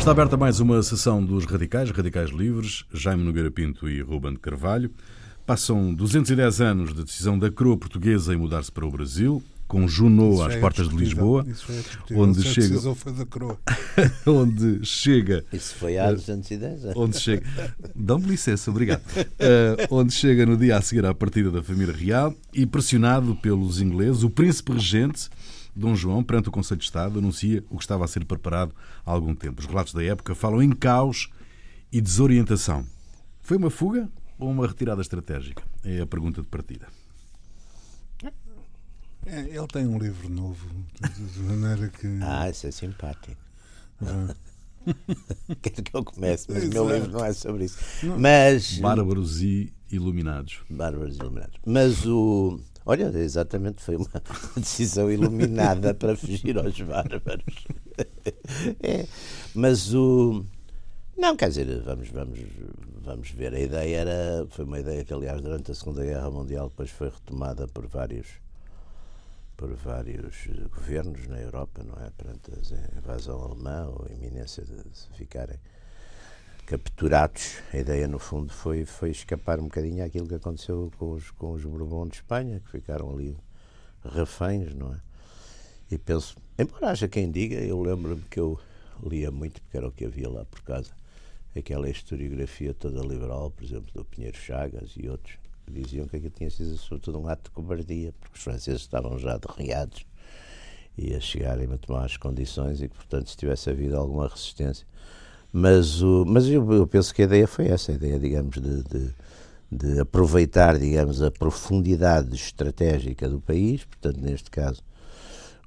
Está aberta mais uma sessão dos Radicais, Radicais Livres, Jaime Nogueira Pinto e Ruben de Carvalho. Passam 210 anos da decisão da coroa portuguesa em mudar-se para o Brasil, com Junot às é portas de Lisboa, onde chega foi da coroa. onde chega Isso foi há 210 anos. Onde chega Dão-me licença, obrigado. Uh, onde chega no dia a seguir à partida da família real e pressionado pelos ingleses, o príncipe regente Dom João, perante o Conselho de Estado, anuncia o que estava a ser preparado há algum tempo. Os relatos da época falam em caos e desorientação. Foi uma fuga ou uma retirada estratégica? É a pergunta de partida. É, ele tem um livro novo, de maneira que. Ah, isso é simpático. Ah. Quero que eu comece, mas o meu livro não é sobre isso. Não. Mas. Bárbaros e Iluminados. Bárbaros e Iluminados. Mas o. Olha, exatamente, foi uma decisão iluminada para fugir aos bárbaros. É, mas o. Não, quer dizer, vamos, vamos, vamos ver. A ideia era. Foi uma ideia que, aliás, durante a Segunda Guerra Mundial depois foi retomada por vários por vários governos na Europa, não é? Perante a invasão alemã ou a iminência de ficarem capturados. A ideia, no fundo, foi, foi escapar um bocadinho àquilo que aconteceu com os, com os Bourbons de Espanha, que ficaram ali reféns, não é? E penso, embora haja quem diga, eu lembro-me que eu lia muito, porque era o que havia lá por casa, aquela historiografia toda liberal, por exemplo, do Pinheiro Chagas e outros, diziam que aquilo tinha sido sobretudo um ato de cobardia, porque os franceses estavam já derriados e a chegarem a tomar as condições e que, portanto, se tivesse havido alguma resistência. Mas, o, mas eu, eu penso que a ideia foi essa, a ideia, digamos, de, de, de aproveitar, digamos, a profundidade estratégica do país, portanto, neste caso,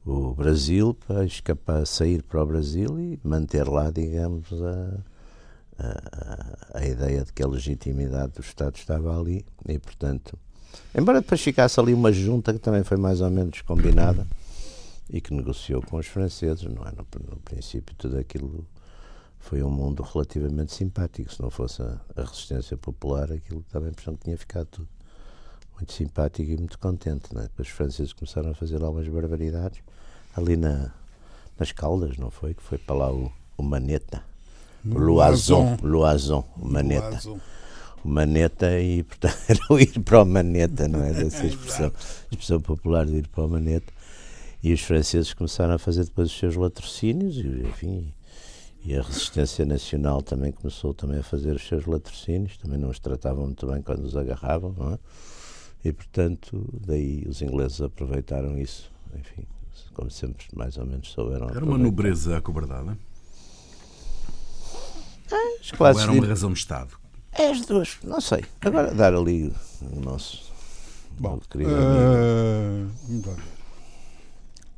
o Brasil, para escapar, sair para o Brasil e manter lá, digamos, a, a, a, ideia de que a legitimidade do Estado estava ali e, portanto, embora depois ficasse ali uma junta que também foi mais ou menos combinada e que negociou com os franceses, não é? No, no princípio, tudo aquilo foi um mundo relativamente simpático. Se não fosse a, a resistência popular, aquilo também portanto, tinha ficado tudo muito simpático e muito contente. Não é? Depois os franceses começaram a fazer algumas barbaridades ali na, nas Caldas, não foi? Que foi para lá o, o Maneta Loazon, Loazon, Maneta. O Maneta e, portanto, era o ir para o Maneta, não é? Dessa expressão, expressão popular de ir para o Maneta. E os franceses começaram a fazer depois os seus latrocínios, e, enfim, e a resistência nacional também começou também a fazer os seus latrocínios, também não os tratavam muito bem quando os agarravam, não é? E, portanto, daí os ingleses aproveitaram isso, enfim, como sempre, mais ou menos souberam. Era uma nobreza acobardada? as classes Ou era uma razão de Estado? É as duas, não sei. Agora dar ali o nosso. Bom, querido uh,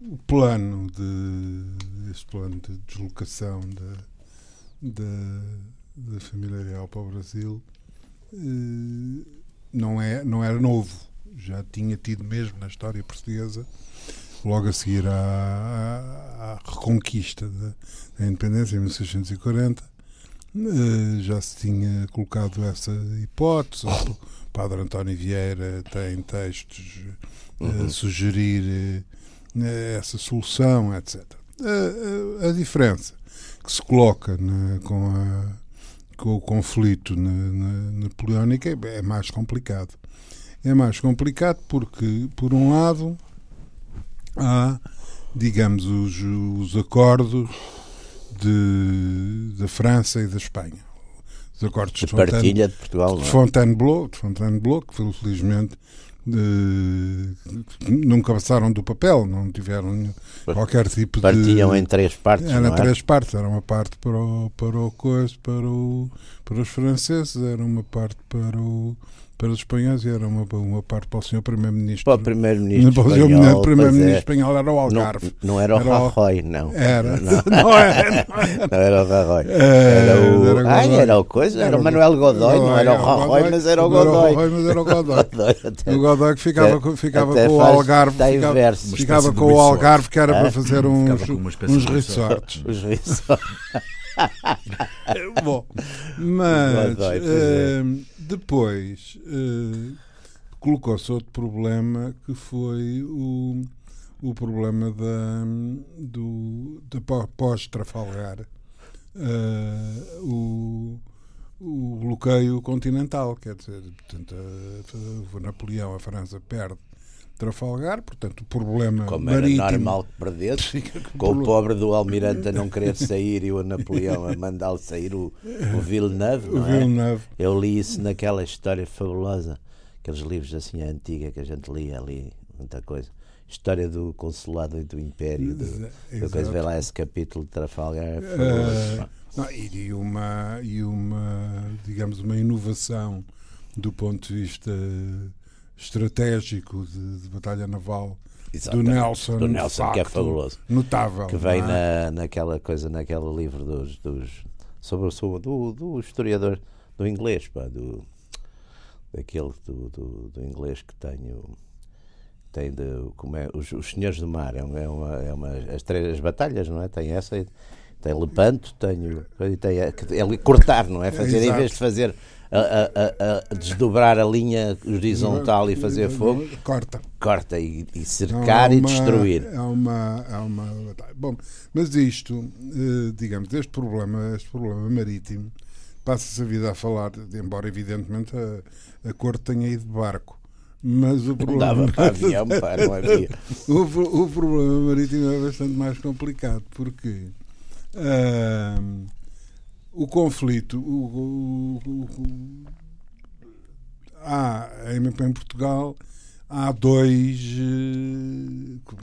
o plano de este plano de deslocação da, da, da família real para o Brasil uh, não, é, não era novo. Já tinha tido mesmo na história portuguesa, logo a seguir à, à, à reconquista da, da independência em 1640, eh, já se tinha colocado essa hipótese. O padre António Vieira tem textos a uhum. sugerir eh, essa solução, etc. A, a, a, diferença que se coloca na, com, a, com o conflito na, na, é, é mais complicado. É mais complicado porque, por um lado, há, digamos, os, os acordos de, da França e da Espanha. Os acordos de, de Fontaine, de Portugal, de é? Fontainebleau, de Fontainebleau, que felizmente de, nunca passaram do papel, não tiveram qualquer tipo Partiam de. Partiam em três partes. Era é? três partes, era uma parte para o, para o coisa, para, o, para os franceses, era uma parte para o para os espanhóis era uma, uma parte para o senhor Primeiro-Ministro. Para o Primeiro-Ministro espanhol. O Primeiro-Ministro é. espanhol era o Algarve. Não, não era o Rajoy, não. Era. Não, não, era, não era o Rajoy. Era o. Era, Ai, era o coisa, era, era o Manuel Godoy, não era o Rajoy, mas era o Godoy. mas era o Godoy. o Godoy que ficava, ficava com o Algarve. Ficava, ficava com o Algarve que era para fazer uns, uns resorts. Os resorts. Bom, mas uh, depois uh, colocou-se outro problema que foi o, o problema da, do, da pós-Trafalgar. uh, o, o bloqueio continental. Quer dizer, portanto, a, a, Napoleão, a França perde Trafalgar, portanto, o problema Como marítimo... era normal que perdesse, com o pobre do Almirante a não querer sair e o Napoleão a mandá-lo sair, o, o Villeneuve, o é? Villeneuve. Eu li isso naquela história fabulosa, aqueles livros assim antiga que a gente lia ali, muita coisa. História do Consulado e do Império. Do, do coisa, vê lá esse capítulo de Trafalgar. Uh, não, e, uma, e uma, digamos, uma inovação do ponto de vista estratégico de, de batalha naval do Nelson, do Nelson facto, que é fabuloso. Notável. Que vem é? na, naquela coisa, naquele livro dos, dos sobre, sobre do, do historiador do inglês, pá, do, daquele do, do, do inglês que tenho tem de como é os, os senhores do mar é uma, é uma, é uma as três as batalhas não é tem essa tem Lepanto tenho tem é, é cortar não é fazer É, em vez de fazer a, a, a, desdobrar a linha horizontal e fazer fogo. Corta. Corta e, e cercar é e uma, destruir. é uma é uma bom mas isto eh, digamos este problema este problema marítimo passa-se a vida a falar embora evidentemente a, a corte tenha ido de barco. Mas o problema dava para avião, pá, não havia. o, o problema marítimo é bastante mais complicado porque uh, o conflito o, o, o, há em, Portugal há dois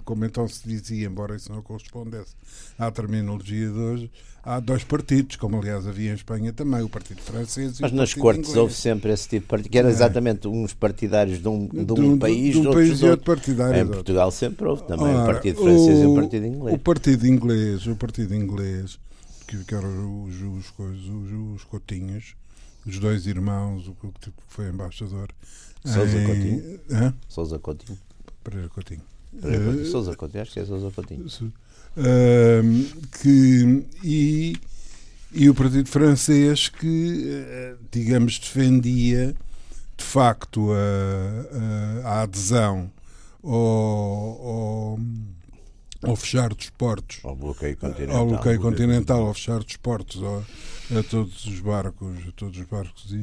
como então se dizia embora isso não correspondesse à terminologia de hoje há dois partidos, como aliás havia em Espanha também, o Partido Francês Mas e o nas cortes inglês. houve sempre esse tipo de partido, que eram exatamente uns partidários de um, de um, De um- país, de um país e outro partidário, Em. Portugal sempre houve também Ora, partido francês e um o- partido inglês. O partido inglês, o partido inglês, que, que eram os, os, coisas, os, os Coutinhos, os dois irmãos, o que foi embaixador. Sousa em- Coutinho? Hã? Sousa Coutinho. Pereira Coutinho. Pereira Coutinho. Eh, Sousa Coutinho, acho que é Sousa Coutinho. Su- Ahm, que, e, e o Partido Francês que, eh, digamos, defendia de facto a, a- a adesão ao, ao, ao fechar dos portos Ao bloqueio continental. ao bloqueio continental, ao fechar dos portos ao- a todos os barcos, a todos os barcos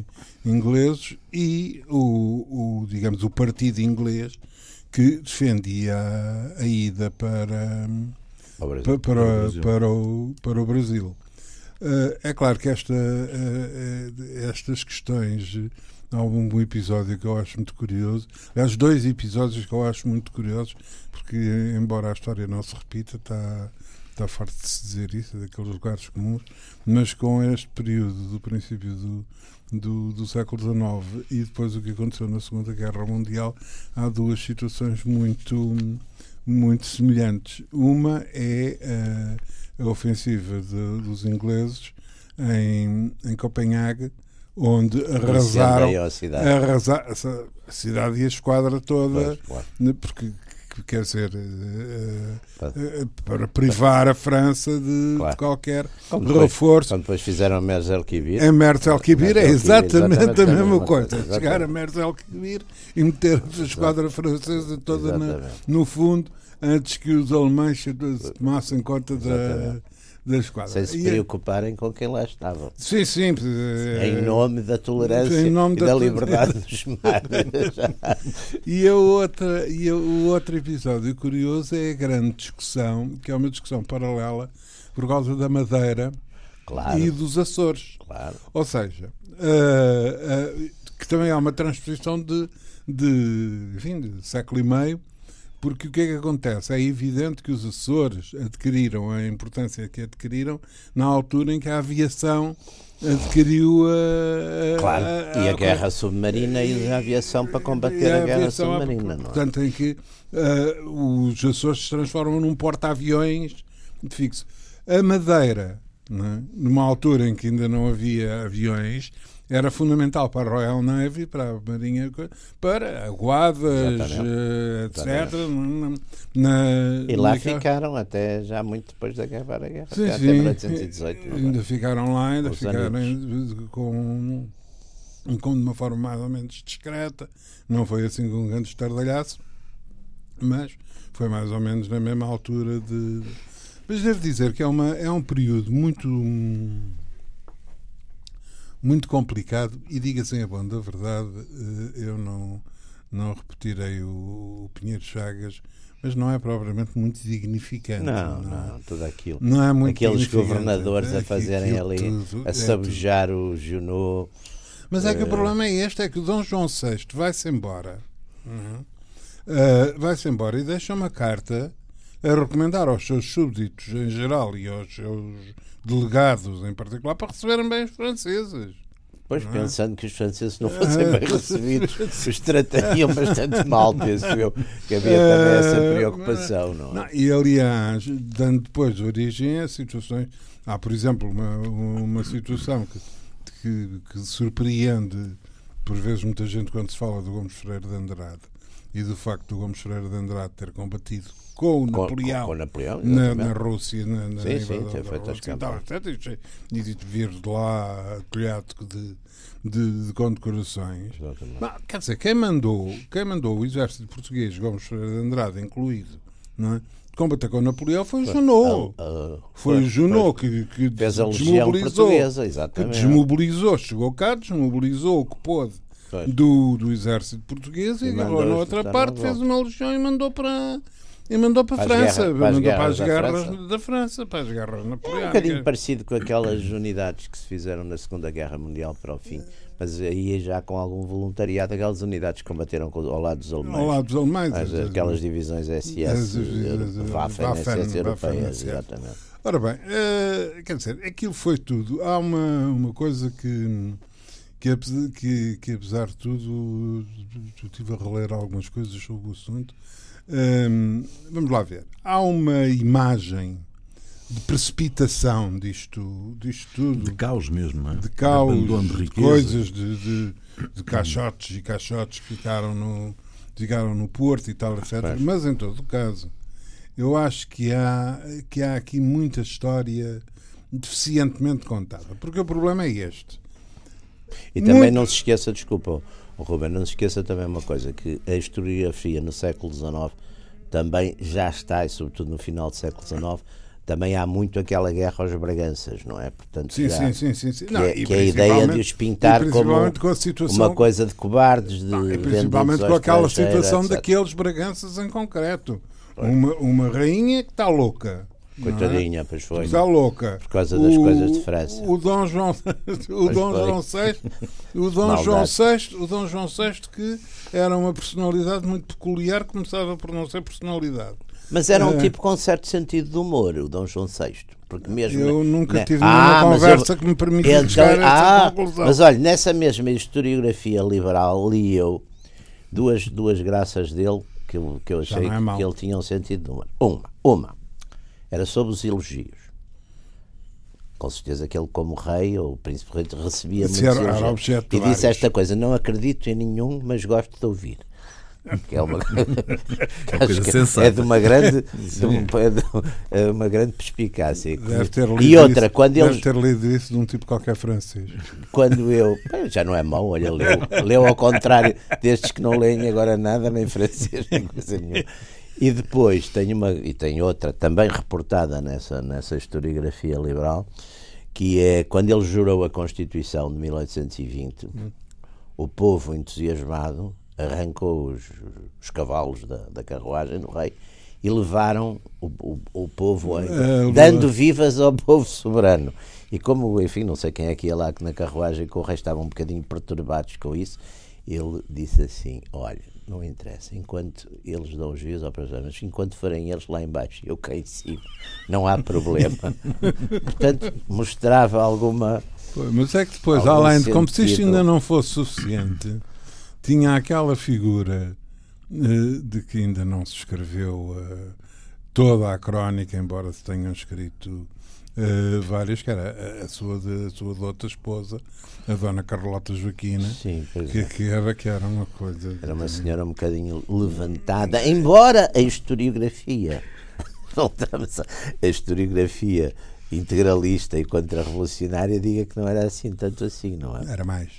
ingleses e o, o, digamos o partido inglês que defendia a, a ida para para, Para o Brasil. para, o, para o Brasil. Eh, é claro que esta, eh, eh, estas questões. Há um episódio que eu acho muito curioso. Aliás, dois episódios que eu acho muito curiosos, porque, embora a história não se repita, está, está farto de se dizer isso, daqueles lugares comuns, mas com este período do princípio do, do, do século XIX e depois o que aconteceu na Segunda Guerra Mundial, há duas situações muito muito semelhantes. Uma é eh, a ofensiva de- dos ingleses em, em Copenhague, onde arrasaram Incendiou a cidade. arrasa- essa- a cidade e a esquadra toda, Pois, claro. né, porque que- quer dizer Para- eh, para privar a França de, Claro. de qualquer Como depois- reforço. Quando depois fizeram a Merzel Kibir. Em Merzel Kibir é exatamente, exatamente a a mesma mesma coisa. coisa, Chegar a exatamente. Merzel Kibir e meter a esquadra francesa toda na- no fundo antes que os alemães se se tomassem conta da, Exatamente. Da esquadra. Sem se E- preocuparem com quem lá estava. sim, sim. eh, Em nome da tolerância em nome e da da, liberdade dos mares. E, a outra, e a- o outro episódio curioso é a grande discussão, que é uma discussão paralela por causa da Madeira Claro, e dos Açores. claro. Ou seja, ah, ah, que também há uma transposição de, de, enfim, de século e meio, porque o que é que acontece? É evidente que os Açores adquiriram a importância que adquiriram na altura em que a aviação adquiriu a. a- Claro, a- e a a- guerra submarina e a aviação para combater a guerra submarina, não é? Portanto, em que ah, os Açores se transformam num porta-aviões fixo. A Madeira, é? numa altura em que ainda não havia aviões, era fundamental para a Royal Navy, para a Marinha, para aguadas, eh, etc. Na, E lá naquela- ficaram até já muito depois da guerra. Da guerra Sim, até, sim. até 1818. não é? Ainda ficaram lá, ainda Os ficaram com, com de uma forma mais ou menos discreta. Não foi assim com um grande estardalhaço, mas foi mais ou menos na mesma altura de, Mas devo dizer que é, uma, é um período muito muito complicado e diga-se a bom da verdade, eh, eu não, não repetirei o, o Pinheiro Chagas, mas não é propriamente muito dignificante. Não, não, não tudo aquilo. Não é muito Aqueles governadores a fazerem ali, tudo, a é sabojar o Junot. Mas é que uh... o eh, problema é este, é que o Dom João VI vai-se embora. Uhum. Uh, vai-se embora e deixa uma carta a recomendar aos seus súbditos em geral e aos seus delegados em particular para receberem bem os franceses. Pois, não é? pensando é? que os franceses não fossem bem recebidos, os tratariam bastante mal, penso eu, que havia também essa é, preocupação, não é? Não, e, aliás, dando depois origem a situações... Há, por exemplo, uma, uma situação que, que, que surpreende, por vezes, muita gente quando se fala do Gomes Freire de Andrade e do facto do Gomes Freire de Andrade ter combatido com o Napoleão, com, com Napoleão na, na, Rússia, na, na sim, sim, tinha feito as campanhas. E de vir de lá colhado de, de, de condecorações. Mas, quer dizer, quem mandou, quem mandou o exército português, Gomes de Andrade incluído, não é? combater com Napoleão foi o Junot. Uh, uh, foi, o Junot que, que desmobilizou, que desmobilizou, chegou cá, desmobilizou o que pôde do, do exército português e, e agarrou na outra parte, fez uma legião e mandou para e mandou para, para a França, guerra, para mandou para as guerras da França. da França, para as guerras napoleónicas. É um bocadinho parecido com aquelas unidades que se fizeram na Segunda Guerra Mundial para o fim, mas aí já com algum voluntariado, aquelas unidades que combateram ao lado dos alemães. Ao lado dos alemães. As, aquelas divisões SS, Waffen, SS europeias, exatamente. Ora bem, uh, quer dizer, aquilo foi tudo. Há uma, uma coisa que, que, que, que apesar de tudo, eu estive a reler algumas coisas sobre o assunto Hum, vamos lá ver. Há uma imagem de precipitação disto, disto tudo. De caos mesmo, não é? De caos, de, de coisas, de, de, de, caixotes e caixotes que ficaram no, ficaram no Porto e tal, etc. Mas, Mas em todo o caso, eu acho que há, que há aqui muita história deficientemente contada. Porque o problema é este. E também Muito... não se esqueça, desculpa, Ruben, não se esqueça também uma coisa, que a historiografia no século XIX também já está, e sobretudo no final do século XIX, também há muito aquela guerra aos Braganças, não é? Portanto, sim, sim, sim, sim, sim. Que, não, é, que é a ideia de os pintar como situação, uma coisa de cobardes, de não, e principalmente com aquela situação etc. daqueles Braganças em concreto. Uma, uma rainha que está louca Coitadinha, pois foi. Está louca. Por causa das o, coisas de França. O Dom João, o Dom João VI, o Dom João VI, o Dom João VI que era uma personalidade muito peculiar, começava por não ser personalidade. Mas era um é. tipo com certo sentido de humor, o Dom João VI. Porque mesmo, eu nunca tive ah, nenhuma conversa eu, que me permitisse então, chegar a ah, conclusão. Mas olha, nessa mesma historiografia liberal li eu duas, duas graças dele que eu, que eu achei é que ele tinha um sentido de humor. Uma, uma era sobre os elogios. Com certeza que ele, como rei ou príncipe rei, recebia muitos era, elogios. Era e disse esta coisa: não acredito em nenhum, mas gosto de ouvir. Que é uma, é, é de uma grande de, um, é de uma grande perspicácia. e outra, isso, quando deve eles ter lido isso de um tipo qualquer francês. Quando eu já não é mau, olha, leu, leu ao contrário destes que não leem agora nada, nem francês, nem coisa nenhuma. E depois tem uma e tem outra também reportada nessa nessa historiografia liberal, que é quando ele jurou a Constituição de 1820, hum. o povo entusiasmado arrancou os, os cavalos da, da, carruagem do rei e levaram o, o, o povo, é, dando vivas ao povo soberano. E como, enfim, não sei quem é que ia lá que na carruagem com o rei estavam um bocadinho perturbados com isso, ele disse assim: Olha, não interessa, enquanto eles dão os juízes operações, enquanto forem eles lá embaixo, eu cá em cima, não há problema. Portanto, mostrava alguma. mas é que depois, além de como se isto ainda não fosse suficiente, tinha aquela figura uh, de que ainda não se escreveu uh, toda a crónica, embora se tenham escrito uh, várias, que era a, sua, de, a sua de outra esposa, a dona Carlota Joaquina, Sim, que, é. que, era, que era uma coisa. Era uma senhora um bocadinho levantada, embora a historiografia, voltamos a historiografia integralista e contra-revolucionária diga que não era assim, tanto assim, não é? Era mais.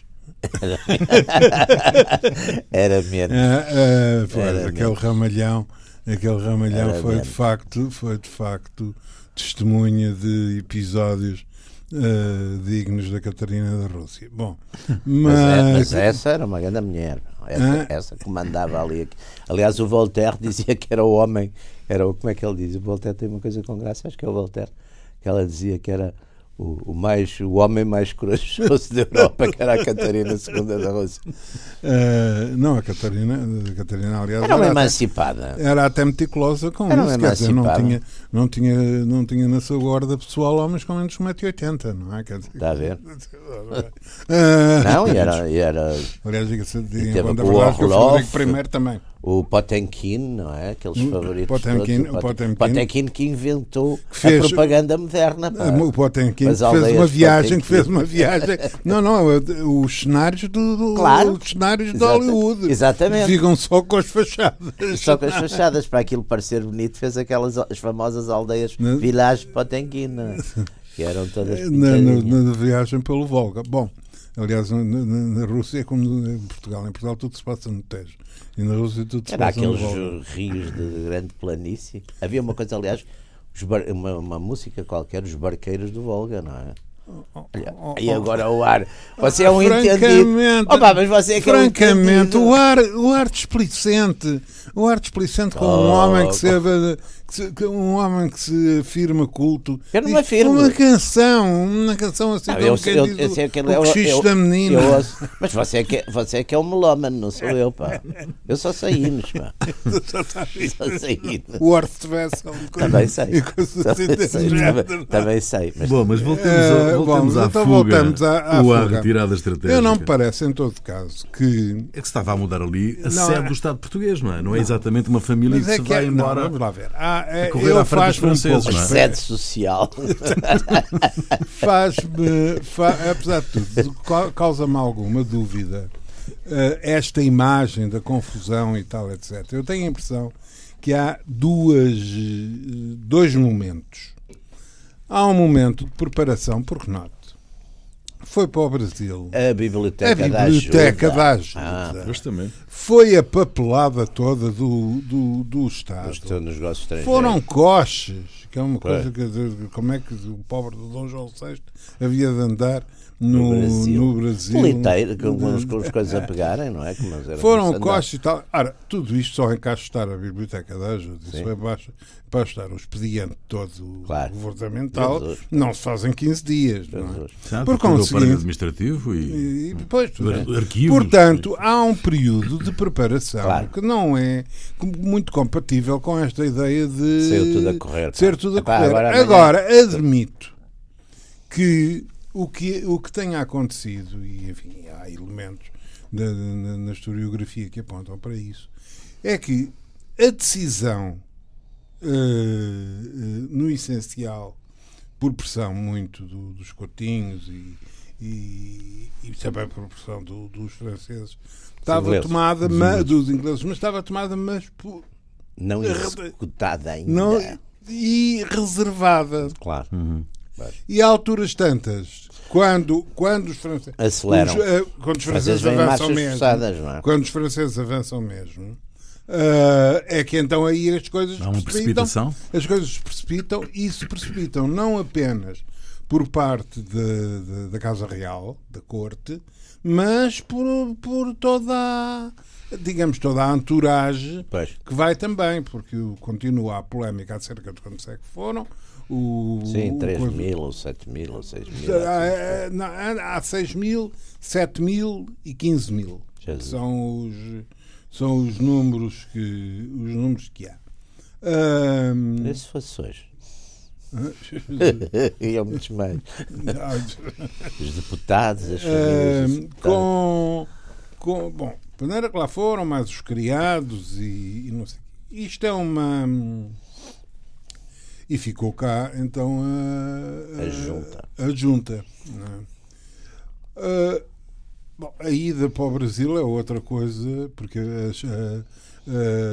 era menos. É, foi, era aquele menos. ramalhão, aquele ramalhão foi de facto, foi de facto testemunha de episódios uh, dignos da Catarina da Rússia. Bom, mas, mas, é, mas essa era uma grande mulher. Essa, essa comandava ali. Aliás, o Voltaire dizia que era o homem. Era o, como é que ele diz? O Voltaire tem uma coisa com graça, acho que é o Voltaire. Que ela dizia que era o, o, mais, o homem mais corajoso da Europa, que era a Catarina II da Rússia. Uh, não, a Catarina, a Catarina aliás, era uma era emancipada. Até, era até meticulosa com era isso, quer dizer, não tinha, não, tinha, não tinha na sua guarda pessoal homens com menos de 1,80m, não é? Dizer, Está a ver? Uh, não, e era. E era aliás, diga-se, diga, quando a verdade que o Frederico primeiro também o Potemkin, não é? Aqueles favoritos Potemkin, todos. O Potemkin, Potemkin que inventou que fez, a propaganda moderna. Pá. O Potemkin fez uma viagem, que fez uma viagem. não, não, os cenários do, do claro. os cenários de Hollywood. Exatamente. Ficam só com as fachadas. Só com as fachadas, para aquilo parecer bonito, fez aquelas as famosas aldeias na, Village Potemkin, que eram todas na, na, na viagem pelo Volga. Bom, aliás, na, na, Rússia é como em Portugal. Em Portugal tudo se passa no Tejo. E na Rússia tudo se Era aqueles rios de grande planície. Havia uma coisa, aliás, uma, uma música qualquer, os barqueiros do Volga, não é? Olha, e agora o ar. Você é um entendido. Opa, mas você é que francamente, é um o ar, o ar displicente. O ar displicente com oh, um homem que se, que, um homem que se afirma culto. Eu não me afirmo. Uma canção, uma canção assim, ah, eu, eu, eu, eu sei aquele, o eu, da menina. Ouço, mas você é, que, você é que é um melómano, não sou eu, pá. Eu só sei hinos, pá. só sei hinos. O Orth Vessel. Também sei. Também sei, também sei. Mas... Bom, mas voltemos, a, voltemos bom, à então fuga. Voltamos à, à retirada estratégica. Eu não me parece, em todo caso, que... É que se estava a mudar ali a Não, sede é- do Estado português, não é? Não é exatamente uma família que é se que vai é, embora não, vamos lá ver. Ah, é, a correr eu à frente dos faz-me um franceses, pouco não é? Sede social. faz-me, fa, apesar de tudo, ca- causa-me alguma dúvida eh, esta imagem da confusão e tal, etc. Eu tenho a impressão que há duas, eh, dois momentos. Há um momento de preparação, porque note, foi para o Brasil. A biblioteca, A biblioteca da da ajuda. ajuda. Ah. Foi a papelada toda do, do, do Estado. Foram coches, que é uma Pois. coisa que como é que o pobre do Dom João VI havia de andar no, No Brasil. no Brasil. Politeiro, com, as- com as coisas a pegarem, não é? Éramos Foram coches e tal. Ora, tudo isto só encastar a Biblioteca da Ajuda. Isso é baixo, para estar o expediente todo Claro. governamental. Jesus. Não se faz em 15 dias. Não é? Por conseguinte- administrativo e, E depois, tudo bem. arquivos. Portanto, há um período de preparação Claro. que não é muito compatível com esta ideia de Saiu tudo a correr, de ser tudo a Epá, correr. agora Agora, admito que o, que o que tenha acontecido, e enfim, há elementos na, na- na historiografia que apontam para isso, é que a decisão, eh, eh, no essencial, por pressão muito do- dos cotinhos e, e, e também por pressão do- dos franceses, estava ingleses. tomada, mas, dos ingleses, mas estava tomada, mas por, Não executada ainda. não, e reservada. Claro. E a alturas tantas, quando, quando os franceses Aceleram. os, eh, quando os franceses avançam mesmo, é? quando os franceses avançam mesmo, eh, é que então aí as coisas Há uma precipitam, precipitação? as coisas se precipitam e se precipitam não apenas por parte de- de- da Casa Real, da Corte, mas por, por toda a, digamos, toda a entourage Pois. que vai também, porque continua a polémica acerca de quantos é que foram. O, Sim, o 3 coisa- mil ou 7 mil ou 6 mil. Há, é, não, há 6 mil, 7 mil e 15 mil. São os, são os números que, os números que há. Ahm, E se fosse hoje? e eu muitos mais. Os deputados, as famílias. deputados. com, com. Bom, a maneira que lá foram, mais os criados e, e não sei. Isto é uma. E ficou cá então a, A junta. A junta é? Bom, a ida para o Brasil é outra coisa, porque a,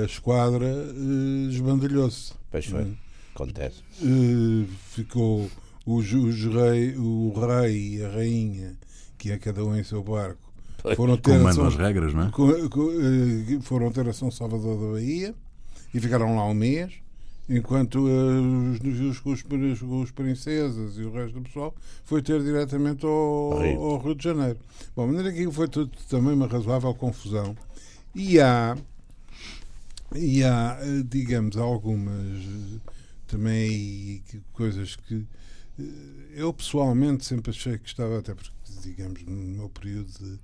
a- esquadra eh, esbandalhou-se. Pois foi. Acontece. Eh, ficou os, os rei, o rei e a rainha, que é cada um em seu barco. Foram ter, mandam São, as regras, não é? eh, foram ter a São Salvador da Bahia e ficaram lá um mês enquanto uh, os, os, os, os, princesas e o resto do pessoal foi ter diretamente ao, Rio. ao Rio de Janeiro. Bom, a maneira que foi tudo, também uma razoável confusão. E há, e há digamos, algumas também coisas que eu pessoalmente sempre achei que estava, até porque, digamos, no meu período de,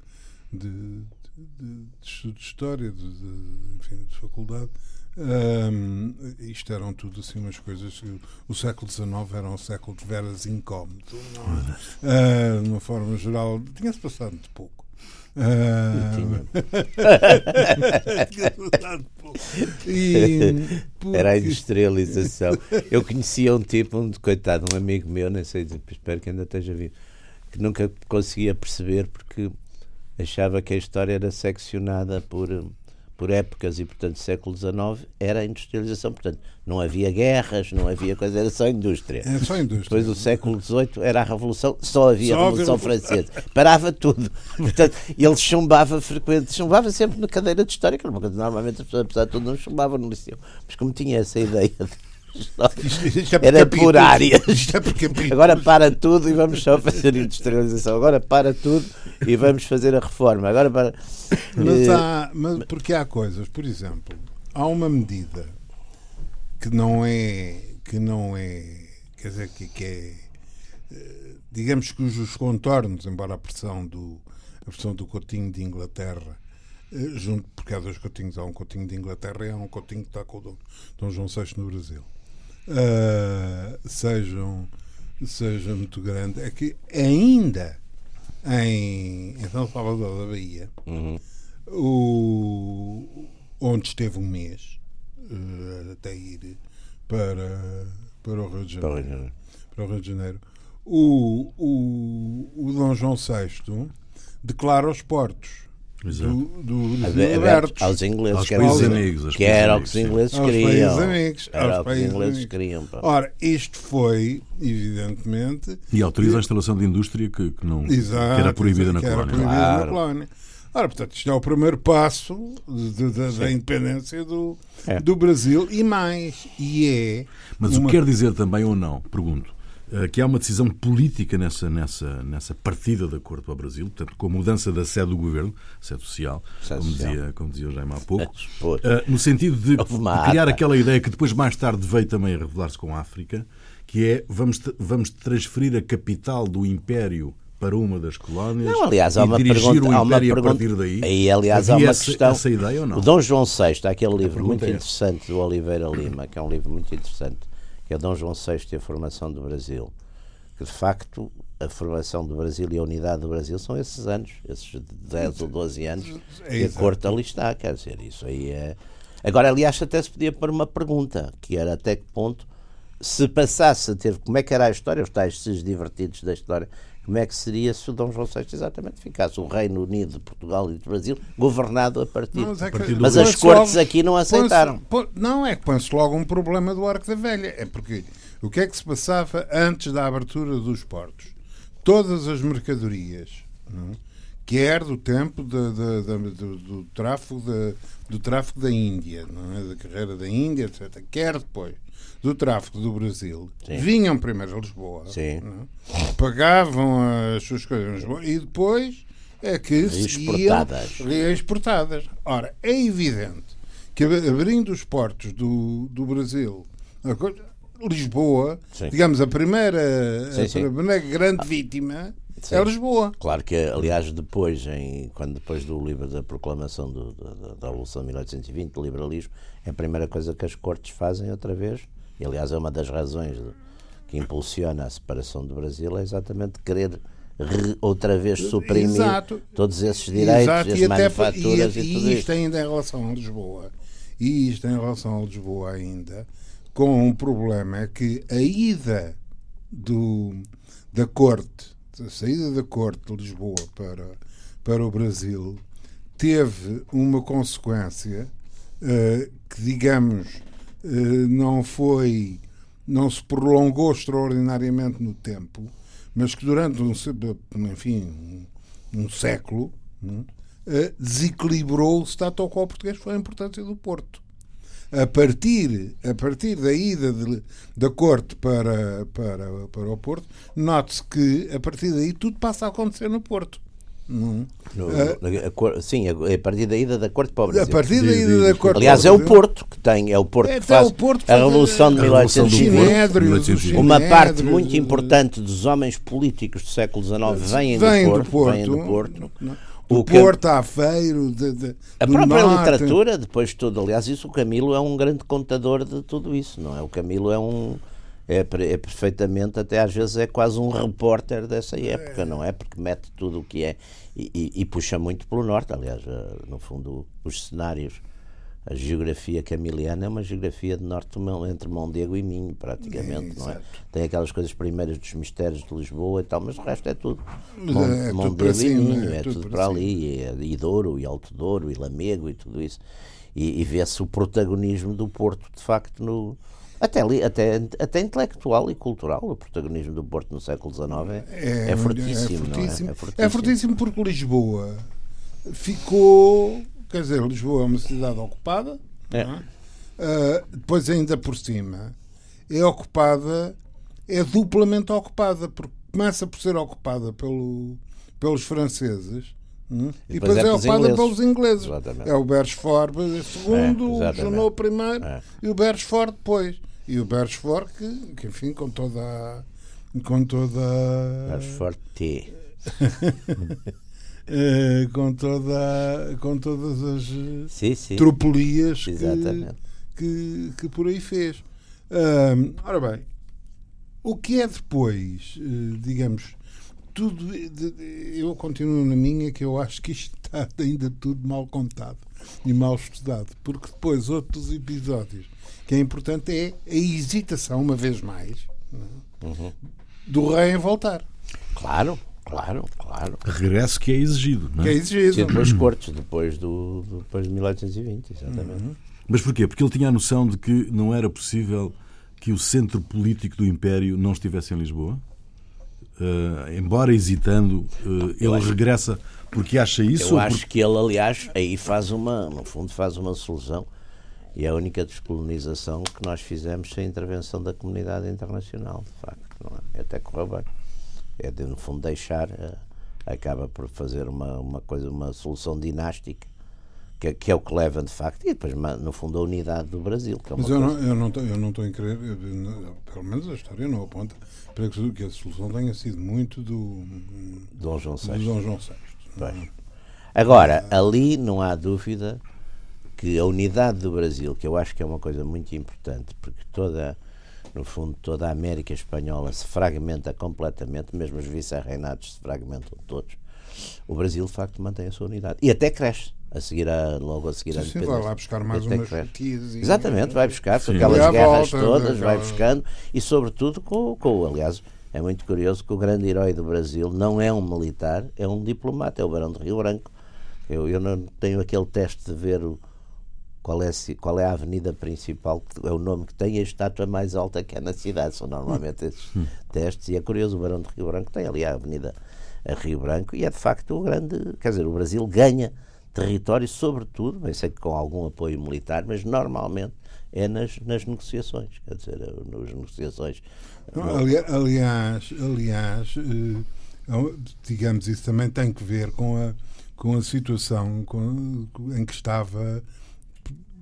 de, de, de estudo de história, de, de, enfim, de faculdade, um, isto eram tudo assim umas coisas. O século XIX era um século de veras incómodo. Uh, de uma forma geral, tinha-se passado muito pouco. Uh... e, porque... Era a industrialização. Eu conhecia um tipo, um coitado, um amigo meu, nem sei, espero que ainda esteja vivo, que nunca conseguia perceber porque achava que a história era seccionada por por épocas e, portanto, século XIX, era a industrialização. Portanto, não havia guerras, não havia coisa, era só indústria. Era só indústria. Depois do século XVIII era a Revolução, só havia só a Revolução havia... Francesa. Parava tudo. Portanto, ele chumbava frequente, chumbava sempre na cadeira de História, que normalmente as pessoas, apesar de tudo, não chumbavam no liceu. Mas como tinha essa ideia de isto, é era por áreas. É Agora para tudo e vamos só fazer industrialização. Agora para tudo e vamos fazer a reforma. Agora para. Mas eh, há, mas porque há coisas, por exemplo, há uma medida que não é que não é quer dizer que, que é eh, digamos que os contornos, embora a pressão do a pressão do cotinho de Inglaterra eh, junto, porque há dois cotinhos, há um cotinho de Inglaterra e há um cotinho que está com o Dom, Dom João VI no Brasil uh, sejam, seja muito grande, é que ainda em, em São Salvador da Bahia, uhum. o, onde esteve um mês, uh, até ir para, para o Rio de Janeiro, para o Rio de Janeiro. O, o, o Dom João VI declara os portos do, do, abertos aos ingleses, aos que países era, amigos, que era o que os ingleses aos queriam. Amigos, era o que os ingleses queriam. Pá. Ora, isto foi, evidentemente. E autoriza a instalação de indústria que, que não, Exato, que era proibida na colónia. Proibida claro. na colónia. Ora, portanto, isto é o primeiro passo de, de, da independência do, é. do Brasil e mais. E é. Mas uma... o que quer dizer também ou não? Pergunto que há uma decisão política nessa, nessa, nessa partida da Corte para o Brasil, portanto, com a mudança da sede do governo, sede social, sede como, social. Dizia, como dizia o Jaime há pouco, uh, no sentido de, de criar aquela ideia que depois, mais tarde, veio também a revelar-se com a África, que é vamos, vamos transferir a capital do Império para uma das colónias não, aliás, há uma pergunta, há uma pergunta, daí. Aí, aliás, há uma essa, questão. Essa ideia ou não? O Dom João VI, aquele livro muito é interessante do Oliveira Lima, que é um livro muito interessante, que é Dom João VI e a formação do Brasil, que de facto a formação do Brasil e a unidade do Brasil são esses anos, esses 10 ou 12 anos é que a corte ali está, quer dizer, isso aí é... Agora, aliás, até se podia pôr uma pergunta, que era até que ponto, se passasse a ter, como é que era a história, os tais divertidos da história, como é que seria se o Dom João VI exatamente ficasse o Reino Unido de Portugal e do Brasil governado a partir. Mas, é que, mas as cortes logo, aqui não aceitaram. Põe não é que põe-se logo um problema do Arco da Velha. É porque o que é que se passava antes da abertura dos portos? Todas as mercadorias, não? É? quer do tempo de, de, de, do, do, tráfego do tráfego da Índia, não é? da carreira da Índia, etc., quer depois do tráfico do Brasil Sim. vinham primeiro a Lisboa, é? pagavam as suas coisas em Lisboa e depois é que exportadas. exportadas. Ora, é evidente que abrindo os portos do, do Brasil, Lisboa, sim. digamos, a primeira, sim, sim. a primeira grande vítima Sim. é Lisboa. Claro que, aliás, depois, em, quando depois do livro da proclamação do, da, da Revolução de 1820, do liberalismo, é a primeira coisa que as cortes fazem outra vez e aliás é uma das razões que impulsiona a separação do Brasil, é exatamente querer re, outra vez suprimir Exato. todos esses direitos, Exato. as e manufaturas até, e, e, tudo isto. ainda em relação a Lisboa, e isto em relação a Lisboa ainda, com um problema que a ida do, da corte, a saída da corte de Lisboa para, para o Brasil, teve uma consequência uh, que, digamos, não foi não se prolongou extraordinariamente no tempo, mas que durante um, enfim, um, um século né, desequilibrou o status quo português, foi a importância do Porto. a partir, a partir da ida de, da corte para, para, para o Porto, note-se que a partir daí tudo passa a acontecer no Porto. Não. No- Ah, a cor- sim, a, a partir da ida da corte para o Brasil. a partir da ida da corte Aliás, é o Porto que tem, é o Porto É, que faz o Porto a a- Revolução de a Revolução do Os 1820. Sinédrios, os Sinédrios. Uma parte muito importante dos homens políticos do século XIX vêm do vem Porto. do Porto, vêm do Porto. do O que- Porto, Aveiro, de, de, A do própria Norte. literatura, depois de tudo, aliás, isso o Camilo é um grande contador de tudo isso, não é? O Camilo é um é, é perfeitamente, até às vezes é quase um repórter dessa época, não é? Porque mete tudo o que é e, e- e puxa muito pelo norte, aliás, eh, no fundo, os cenários, a geografia camiliana é uma geografia de norte entre Mondego e Minho, praticamente, não é? Tem aquelas coisas primeiras dos mistérios de Lisboa e tal, mas o resto é tudo Mon- é tudo Mondego e Minho, é é tudo tudo para para ali, e, e Douro, e Alto Douro, e Lamego, e tudo isso. E, e vê-se o protagonismo do Porto, de facto, no, até, até, até intelectual e cultural. O protagonismo do Porto no século XIX é, é, fortíssimo, não é? fortíssimo. É fortíssimo. É fortíssimo porque Lisboa ficou. Quer dizer, Lisboa é uma cidade ocupada. É. é? Ah, depois, ainda por cima, é ocupada, é duplamente ocupada, porque começa por ser ocupada pelo, pelos franceses. hum, E depois depois é é, ocupada pelos ingleses. Exatamente. É o Beresford segundo, É, o. Junot primeiro É. e o Beresford depois. E o Beresford que, que, enfim, com toda a- com toda a- Mas forte. eh, com toda com todas as Sim, sim. tropelias que, que, que por aí fez. Ahm, ora bem, o que é depois, eh, digamos, tudo. eu continuo na minha que eu acho que isto está ainda tudo mal contado e mal estudado, porque depois outros episódios que é importante é a hesitação, uma vez mais, não é? do rei em voltar. Claro, claro, claro. Regresso que é exigido. Não Que é? é exigido. Sim, depois cortes, depois, do, depois de 1820, exatamente. Mas porquê? Porque ele tinha a noção de que não era possível que o centro político do Império não estivesse em Lisboa? Eh, embora hesitando, eh, ele acho- regressa porque acha isso? Eu acho porque- que ele, aliás, aí faz uma, no fundo, faz uma solução e é a única descolonização que nós fizemos sem intervenção da comunidade internacional, de facto, é? Até correu bem. É, de, no fundo, deixar, eh, acaba por fazer uma, uma coisa, uma solução dinástica, que, é- que é o que leva, de facto, e depois, no fundo, a unidade do Brasil. É Mas eu não, eu não, eu não estou em crer, pelo menos a história não aponta para que a solução tenha sido muito do, Dom João do VI. Dom João VI. Pois. Agora, ali não há dúvida que a unidade do Brasil, que eu acho que é uma coisa muito importante, porque toda, no fundo, toda a América Espanhola se fragmenta completamente, mesmo os vice-reinados se fragmentam todos. O Brasil, de facto, mantém a sua unidade. E até cresce, a seguir a, logo a seguir a independência. vai lá buscar mais umas fatias. Exatamente, vai buscar com aquelas guerras volta, todas, vai aquela- buscando e sobretudo com, com, aliás, é muito curioso que o grande herói do Brasil não é um militar, é um diplomata, é o Barão de Rio Branco. Eu, eu não tenho aquele teste de ver o, qual, é, qual é a avenida principal, que é o nome que tem e a estátua mais alta que é na cidade. São normalmente esses testes e é curioso, o Barão de Rio Branco tem ali a avenida a Rio Branco e é de facto o grande, quer dizer, o Brasil ganha território, sobretudo, bem sei que com algum apoio militar, mas normalmente é nas, nas negociações, quer dizer, nas negociações. Não, aliás, aliás eh, digamos, isso também tem que ver com a, com a situação com- em que estava,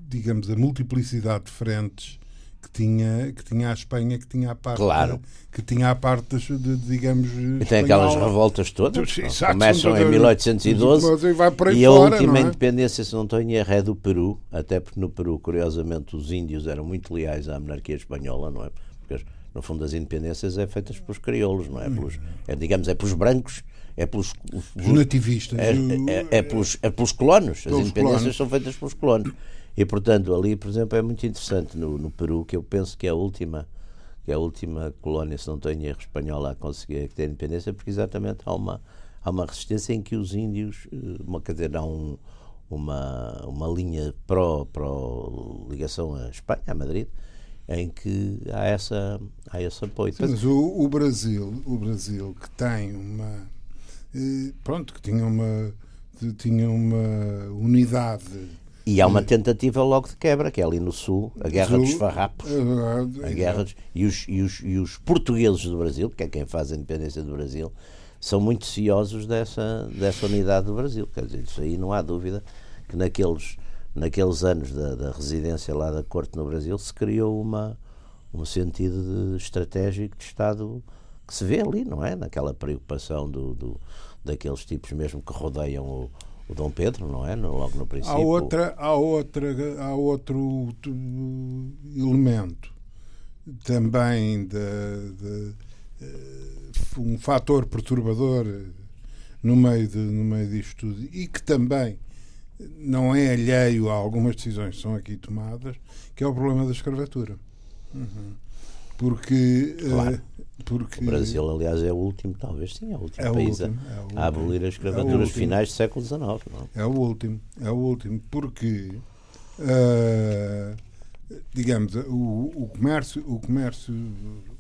digamos, a multiplicidade de frentes que tinha, que tinha a Espanha, que tinha a parte, Claro. que tinha a parte de, digamos, E tem aquelas revoltas todas, exato, começam em todas- 1812 e e a fora, última é? independência, se não estou em erro, é do Peru, até porque no Peru, curiosamente, os índios eram muito leais à monarquia espanhola, não é? Porque, no fundo, as independências é feitas pelos crioulos, não é? Pelos, é digamos, é pelos brancos, é pelos... Os nativistas. É, é- é pelos, é pelos colonos. As independências colonos. são feitas pelos colonos. E, portanto, ali, por exemplo, é muito interessante no, no Peru, que eu penso que é a última que é a última colónia, se não em erro, espanhola a conseguir ter independência, porque exatamente há uma, há uma resistência em que os índios, eh, uma, quer há um, uma, uma linha pró, pró ligação à Espanha, a Madrid, em que há, essa, há esse apoio. Sim, mas o, o Brasil, o Brasil que tem uma eh, pronto, que tinha uma tinha uma unidade E há uma tentativa logo de quebra, que é ali no sul, a Guerra dos Farrapos. É A guerra dos- e, os, e, os, e os portugueses do Brasil, que é quem faz a independência do Brasil, são muito ciosos dessa, dessa unidade do Brasil. Quer dizer, isso aí não há dúvida que naqueles, naqueles anos da, da residência lá da corte no Brasil se criou uma, um sentido de estratégico de Estado que se vê ali, não é? Naquela preocupação do, do- daqueles tipos mesmo que rodeiam o, o Dom Pedro, não é? Logo no princípio. Há, outra, há, outra, há outro elemento também de, de, eh, um fator perturbador no meio, de, no meio disto tudo e que também não é alheio a algumas decisões que são aqui tomadas, que é o problema da escravatura. Uhum. Porque, eh, Claro. Porque O Brasil, aliás, é o último, talvez sim, é o último É país a- último, é a, último. abolir a escravatura É o nos último. finais do século XIX. Não? é? É o último, é o último, porque ah, digamos o, o comércio, o comércio,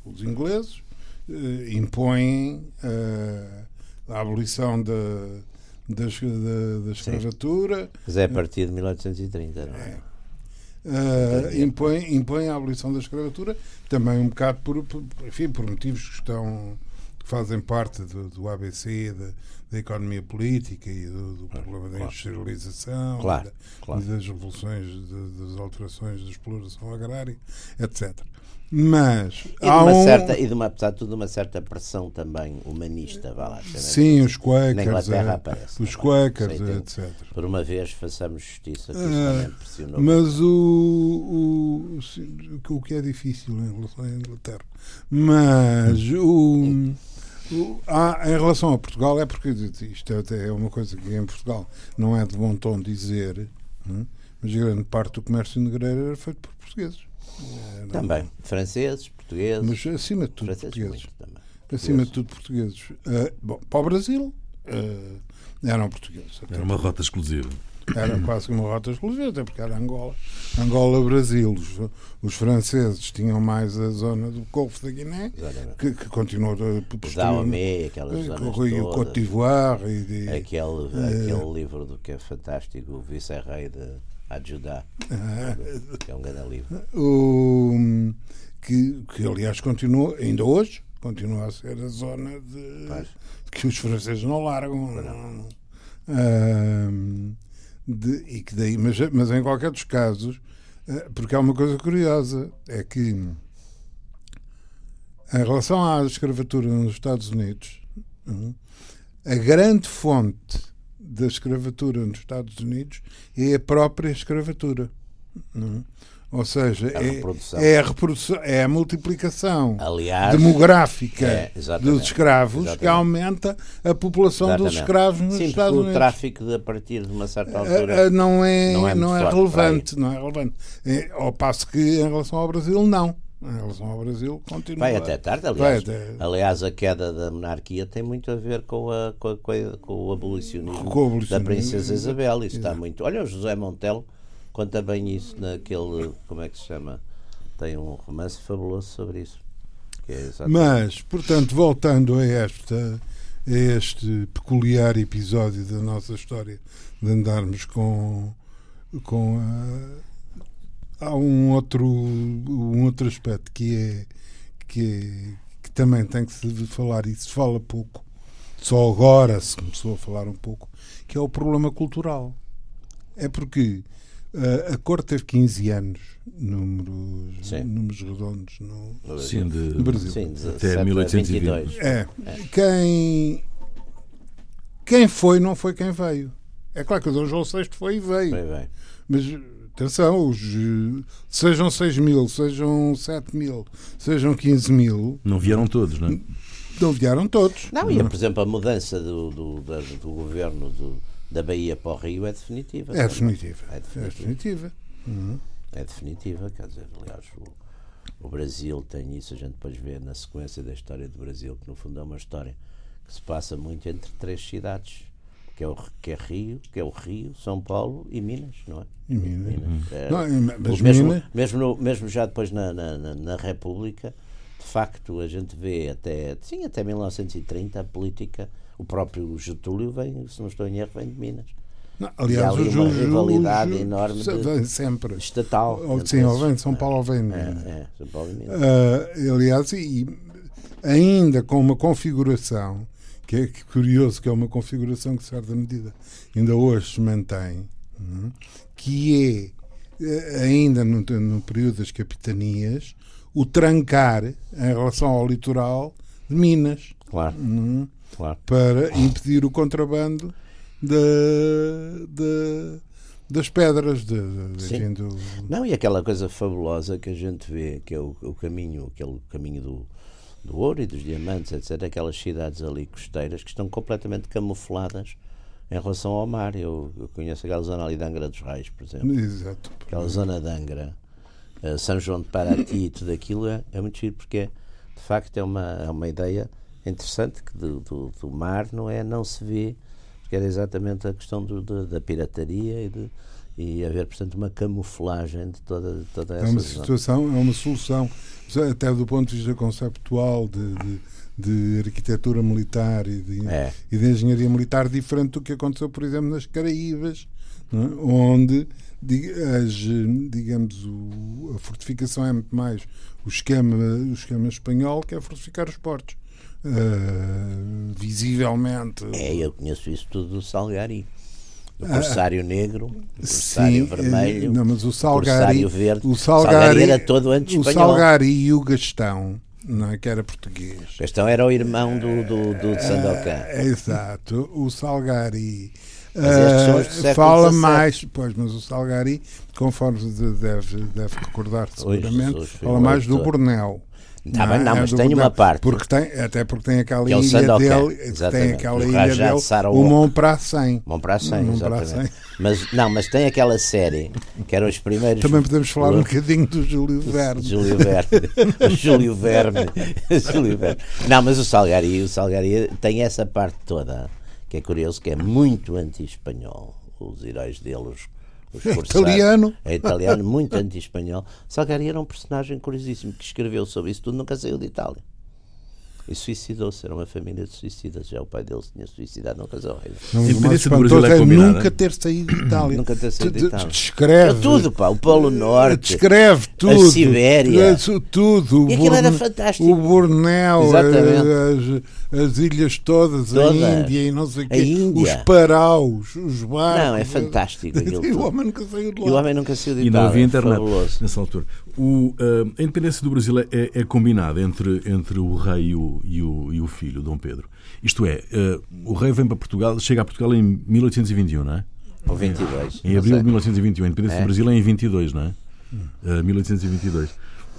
os ingleses eh, impõem ah, a abolição da, da, da- da escravatura, Mas é a partir de 1830, não é? Ah, impõe, impõe a abolição da escravatura, também um bocado por, por, enfim, por motivos que estão que fazem parte do, do ABC, da, da economia política e do, do problema da claro. industrialização, Claro, e da- claro. e das revoluções, de- das alterações da exploração agrária, etc. Mas E há uma um, certa, e de uma, apesar de tudo, uma certa pressão também humanista, vá lá. sim, os Na Quakers, Inglaterra é, aparece. os também. Quakers, Sei, tem- etc. Por uma vez, façamos justiça, que isso Ah, também. Mas o, o, o que é difícil em relação à Inglaterra. Mas o, o- há- em relação a Portugal, é porque isto até é uma coisa que em Portugal não é de bom tom dizer, hum, mas grande parte do comércio negreiro era feito por portugueses. Não- Também. Franceses, portugueses. Mas acima de tudo, franceses portugueses. muito. Acima de tudo, portugueses. Ah, bom, para o Brasil, ah, eram portugueses. até Era uma rota exclusiva. Era quase uma rota exclusiva, até porque era Angola. Angola-Brasil. Os, os franceses tinham mais a zona do Golfo da Guiné, que, que continuou a Os posteriormente. Dahomey, aquelas zonas E o Cote todas. d'Ivoire Aquele, Eh. aquele livro do que é fantástico, o Vice-Rei de Adjudá, Ah, que é um grande livro. o, que, que aliás continuou, ainda hoje, continua a ser a zona de que os franceses não largam. não. Ahm, de- e que daí, mas, mas em qualquer dos casos, eh, porque há uma coisa curiosa, é que em relação à escravatura nos Estados Unidos, hum, a grande fonte da escravatura nos Estados Unidos é a própria escravatura. hum. Ou seja, A é, é a reprodução, é a multiplicação Aliás, demográfica É, dos escravos que Exatamente. aumenta a população dos exatamente. escravos nos Sim, Estados o Unidos. tráfico de, a partir de uma certa altura. não é, não não é é, muito forte relevante, não é relevante. É, ao passo que em relação ao Brasil não. Em relação ao Brasil continua. Vai até tarde, aliás. até- Aliás, a queda da monarquia tem muito a ver com, a, com, a- com o abolicionismo, Com o abolicionismo, da Princesa. Isabel. Isso está muito. Olha, o José Montelo conta bem isso naquele. Como é que se chama? Tem um romance fabuloso sobre isso. É Mas, portanto, voltando a, esta, a este peculiar episódio da nossa história de andarmos com, com a- há um outro, um outro aspecto que é, que é que também tem que se falar e se fala pouco, só agora se começou a falar um pouco, que é o problema cultural. É porque uh, a Corte teve 15 anos, números, Sim. números redondos no. Sim, de, no Brasil. Sim, Até 17 a 1820. 22. É. Quem, quem foi, não foi quem veio. É claro que o Dom João VI foi e veio. Bem, bem. Mas atenção, os, sejam 6 mil, sejam 7 mil, sejam 15 mil, Não vieram todos, não é? não vieram todos. Não, e por exemplo, a mudança do, do, da- do governo do- da Bahia para o Rio é definitiva. É definitiva. É É definitiva. definitiva. Uhum. É definitiva, quer dizer, aliás, o, o Brasil tem isso, a gente depois vê na sequência da história do Brasil, que no fundo é uma história que se passa muito entre três cidades, que é, o, que é Rio, que é o Rio, São Paulo e Minas, não é? E Minas. É, Não, mas mesmo, Minas- mesmo, no- mesmo já depois na, na, na- República, de facto, a gente vê até, sim, até 1930 a política, o próprio Getúlio vem, se não estou em erro, vem de Minas. Não, E há aliás, uma rivalidade enorme de- sempre. estatal. Ou- Sim, ou vem de São Paulo ou vem de É, Minas. é, São Paulo e Minas. Ah, aliás, e ainda com uma configuração que é curioso, que é uma configuração que, de certa medida, ainda hoje se mantém, hum, que é, eh, ainda no, no período das capitanias, o trancar em relação ao litoral de Minas, Claro, hum, claro. para impedir o contrabando da, da- das pedras, de, de- do, Não, e aquela coisa fabulosa que a gente vê, que é o, o caminho, aquele caminho do, do ouro e dos diamantes, etc. Aquelas cidades ali costeiras que estão completamente camufladas em relação ao mar. Eu, eu conheço aquela zona ali de Angra dos Reis, por exemplo. Exato. Aquela zona de Angra, eh, São João de Paraty e tudo aquilo é, é muito giro porque, de facto, é uma, é uma ideia interessante que do, do, do mar não é, não se vê, que era exatamente a questão do, da- da pirataria e, de, e haver, portanto, uma camuflagem de toda, de toda É essa uma zona. situação, é uma solução, até do ponto de vista conceptual de, de, de arquitetura militar e de, É. e de engenharia militar, diferente do que aconteceu, por exemplo, nas Caraíbas, é? onde as, digamos, o- a fortificação é muito mais o esquema, o esquema espanhol, que é fortificar os portos. Ah, visivelmente. É, eu conheço isso tudo do Salgari. Do Corsário Negro, do Corsário Sim, Vermelho, eh, não, mas o do Salgari, Corsário Verde. o Salgari, Salgari era todo o anti-espanhol. Salgari e o Gastão, não é, que era português. Gastão era o irmão do, do, do de Sandokan. É, exato, o Salgari. Eh, século fala XVII. mais, pois, mas o Salgari, conforme deve, deve recordar seguramente, Jesus, fala mais do. Bornel. Tá bem, não, É mas tem uma parte. Porque tem, até porque tem aquela Que é ilha Sandokan, dele, tem aquela o ilha Rajat dele, Sarawak. o a 100, Bom para a exatamente. Mas, não, mas tem aquela série que eram os primeiros. Também podemos falar um bocadinho do Júlio Verne. Júlio Verne. Júlio Verne. Júlio Verne. Não, mas o Salgari, o Salgari tem essa parte toda que é curioso, que é muito anti-espanhol. Os heróis dele, os É italiano. É italiano, muito anti-espanhol. Salgari era um personagem curiosíssimo que escreveu sobre isso tudo, nunca saiu de Itália. E suicidou-se, era uma família de suicidas. Já o pai dele se tinha suicidado. Não, A o mais independência do Brasil é é combinada. nunca ter saído de Itália. Nunca ter saído de Itália. Descreve. É tudo, pá, o Polo Norte. Descreve tudo. Sibéria. Isso Tudo. E aquilo era fantástico. O Borneo, Exatamente. as, as ilhas todas, Todas. a Índia e não sei o quê. Índia. Os paraus, os barcos. Não, é fantástico aquilo E o homem nunca saiu de lá. E o homem nunca saiu de E Itália. não havia internet Fabuloso. nessa altura. O, ah, a independência do Brasil é, é combinada entre, entre o rei e o, e, o, e o filho, Dom Pedro. Isto é, ah, o rei vem para Portugal, chega a Portugal em 1821, não é? Ou 22. Em abril de 1921. A independência É. do Brasil é em 22, não é? Ah, 1822.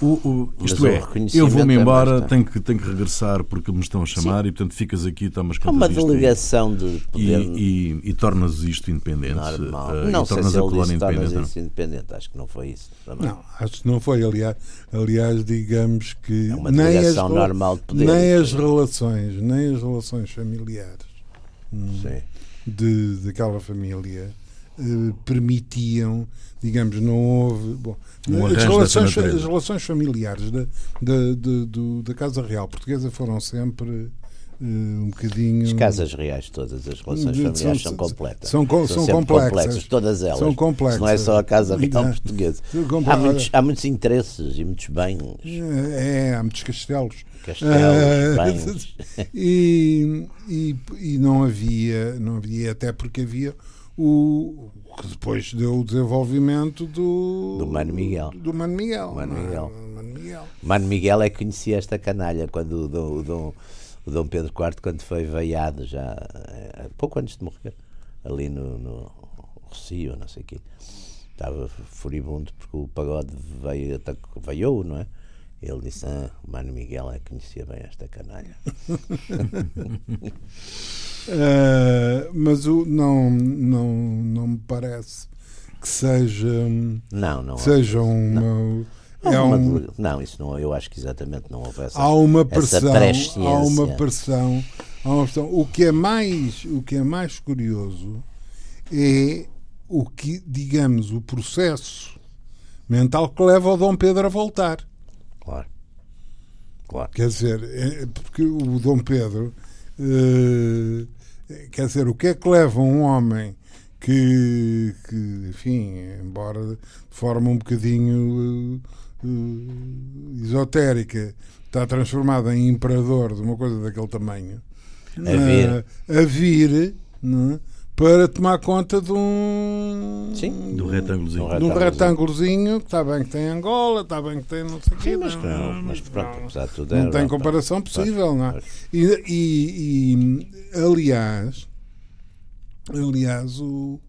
O, o, isto é, eu vou-me é embora, tarde. tenho que, tenho que regressar porque me estão a chamar e, portanto, ficas aqui, tomas É conta uma delegação de e, poder e, e tornas isto independente. normal. ah, não e sei tornas se a ele colónia disse tornas independente. não? isso independente. Acho que não foi isso. também. Não, acho que não foi. Aliás, aliás digamos que É uma nem, as, delegação normal de poder. nem as relações, nem as relações familiares Sim. de, daquela família eh, permitiam, digamos, não houve. Bom, Um as, relações, as relações familiares da, da, da- do- da Casa Real Portuguesa foram sempre eh, um bocadinho. As casas reais todas, as relações Hum, familiares são- são completas. são co- são sempre complexas. Todas elas. São complexas. Não é só a Casa Real. Portuguesa. São Há muitos, há muitos interesses e muitos bens. É, há muitos castelos. Castelos, Ah, bens. e, e, e não havia, não havia, até porque havia o que depois deu o desenvolvimento do Do Mano Miguel. Do Mano Miguel. Mano é? Miguel. Mano Miguel. Mano Miguel é que conhecia esta canalha quando o Dom, o Dom, o Dom Pedro IV, quando foi veiado, já eh, pouco antes de morrer, ali no, no Rocio, não sei o quê, estava furibundo porque o pagode veio, atacou- veiou, não é? Ele disse: Ah, o Mano Miguel é que conhecia bem esta canalha. Ah, mas o, não, não, não me parece que seja, Não, não. seja uma. Houve É uma um, Não, isso não, eu acho que exatamente não houve essa. há uma pressão, há uma pressão, há uma pressão. O que é mais, o que é mais curioso é o que, digamos, o processo mental que leva o Dom Pedro a voltar. Claro. Claro. Quer dizer, é- porque o Dom Pedro, eh, quer dizer, o que é que leva um homem que, que, enfim, embora de forma um bocadinho uh, uh, esotérica, está transformada em imperador de uma coisa daquele tamanho, A vir. uh, a vir não é? Para tomar conta de um Sim. Do retângulozinho. Do de um retângulo. retângulozinho que está bem que tem Angola, está bem que tem não sei o quê, Sim, mas, não- não, mas pronto, apesar de tudo. é não tem Europa. comparação possível, não é? E, e- e, aliás, aliás, o,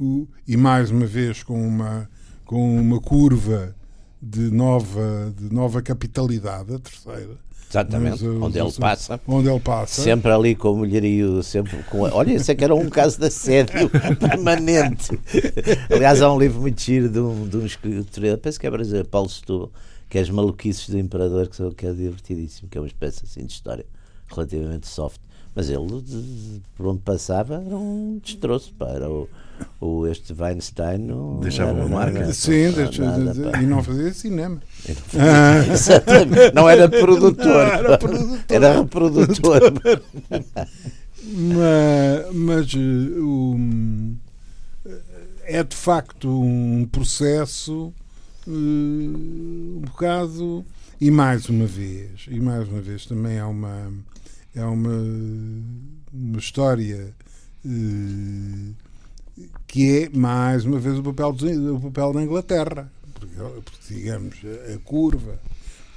o- e mais uma vez com uma, com uma curva de nova, de nova capitalidade, a terceira, Exatamente, Mas, uh, onde ele passa. onde ele passa. Sempre ali com o mulherio, sempre com. Olha, esse é que era um caso de assédio permanente. Aliás, há um livro muito giro de um, de um escritor, penso que é brasileiro, Paulo Setúbal, que é As Maluquices do Imperador, que, são- que é divertidíssimo, que é uma espécie assim de história relativamente soft. Mas ele, de- de- por onde passava, era um destroço. Pá. Era o, o, este Weinstein. Não Deixava uma nada, marca. Sim, nada, deixa- nada, e não fazia cinema. Exatamente. Não era produtor. Era produtor. Era reprodutor. mas, mas eh, o- é de facto um processo eh, um bocado e mais uma vez e mais uma vez também é uma é uma uma história eh, que é mais uma vez o papel dos- o papel da Inglaterra porque, porque, digamos a curva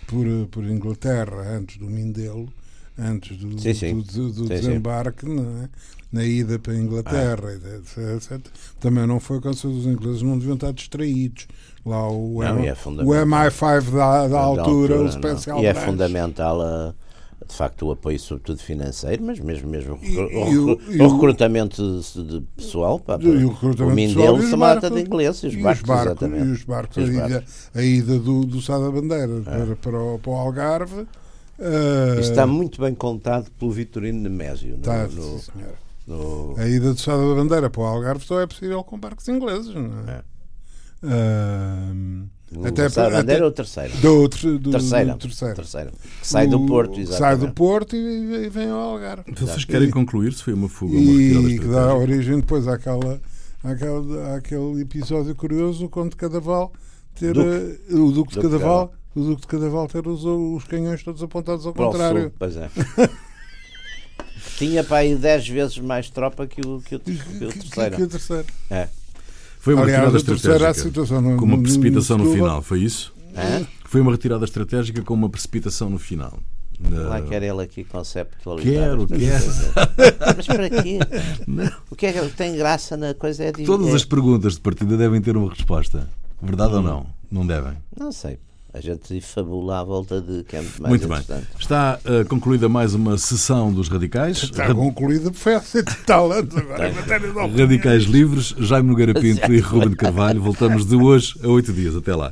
por, por Inglaterra antes do Mindelo antes do, Sim, sim. do, do- do Sim, desembarque é? na ida para a Inglaterra, etc, etc. Também não foi quando os ingleses não deviam estar distraídos. Lá o, Não, é o fundamental. MI5 da, da altura, o não. Special E é Branch. fundamental, a, de facto, o apoio, sobretudo financeiro, mas mesmo, mesmo o, E- e o e o o- recrutamento de, pessoal. Pá, E o recrutamento o Mindelo se mata barcos. de ingleses, os barcos, os barcos, e os barcos, E os a, ida, barcos. a ida do, do Sá da Bandeira para, para, o, para o Algarve. eh, Isto está muito bem contado pelo Vitorino Nemésio. No, está, no- senhora. no- A ida do Sá da Bandeira para o Algarve só é possível com barcos ingleses, não é? É. No até para- Bandeira ou terceiro? do, do, Terceira. do terceiro. Terceira. Que sai do O- Porto, que exatamente. Sai do Porto e, e vem ao Algarve. Então, vocês querem concluir se foi uma fuga ou uma retirada E que dá origem depois àquela, àquela, àquele episódio curioso o Conde de Cadaval ter Duque. eh, o Duque de Duque de Cadaval o Duque de Cadaval ter os, os canhões todos apontados ao Para o contrário. sul, pois é. Tinha para aí 10 vezes mais tropa que o, que o, que Que, o que- terceiro. que o terceiro. É. Foi uma Aliás, retirada estratégica. situação no, Com uma no- precipitação no Setúbal. final, foi isso? Hã? Foi uma retirada estratégica com uma precipitação no final. Lá Na- quer ele aqui conceptualizar. Quero, quero. Mas para quê? Não. O que é que tem graça na coisa é de. Todas é- as perguntas de partida devem ter uma resposta. Verdade ou não? Não devem. Não sei. A gente fabula à volta de que é muito mais Muito bem. Está eh, concluída mais uma sessão dos Radicais. Está Ra- concluída foi há 100 e tal anos agora. em matéria de opinião. Radicais Livres, Jaime Nogueira Pinto e Ruben de Carvalho. Voltamos de hoje a oito dias. Até lá.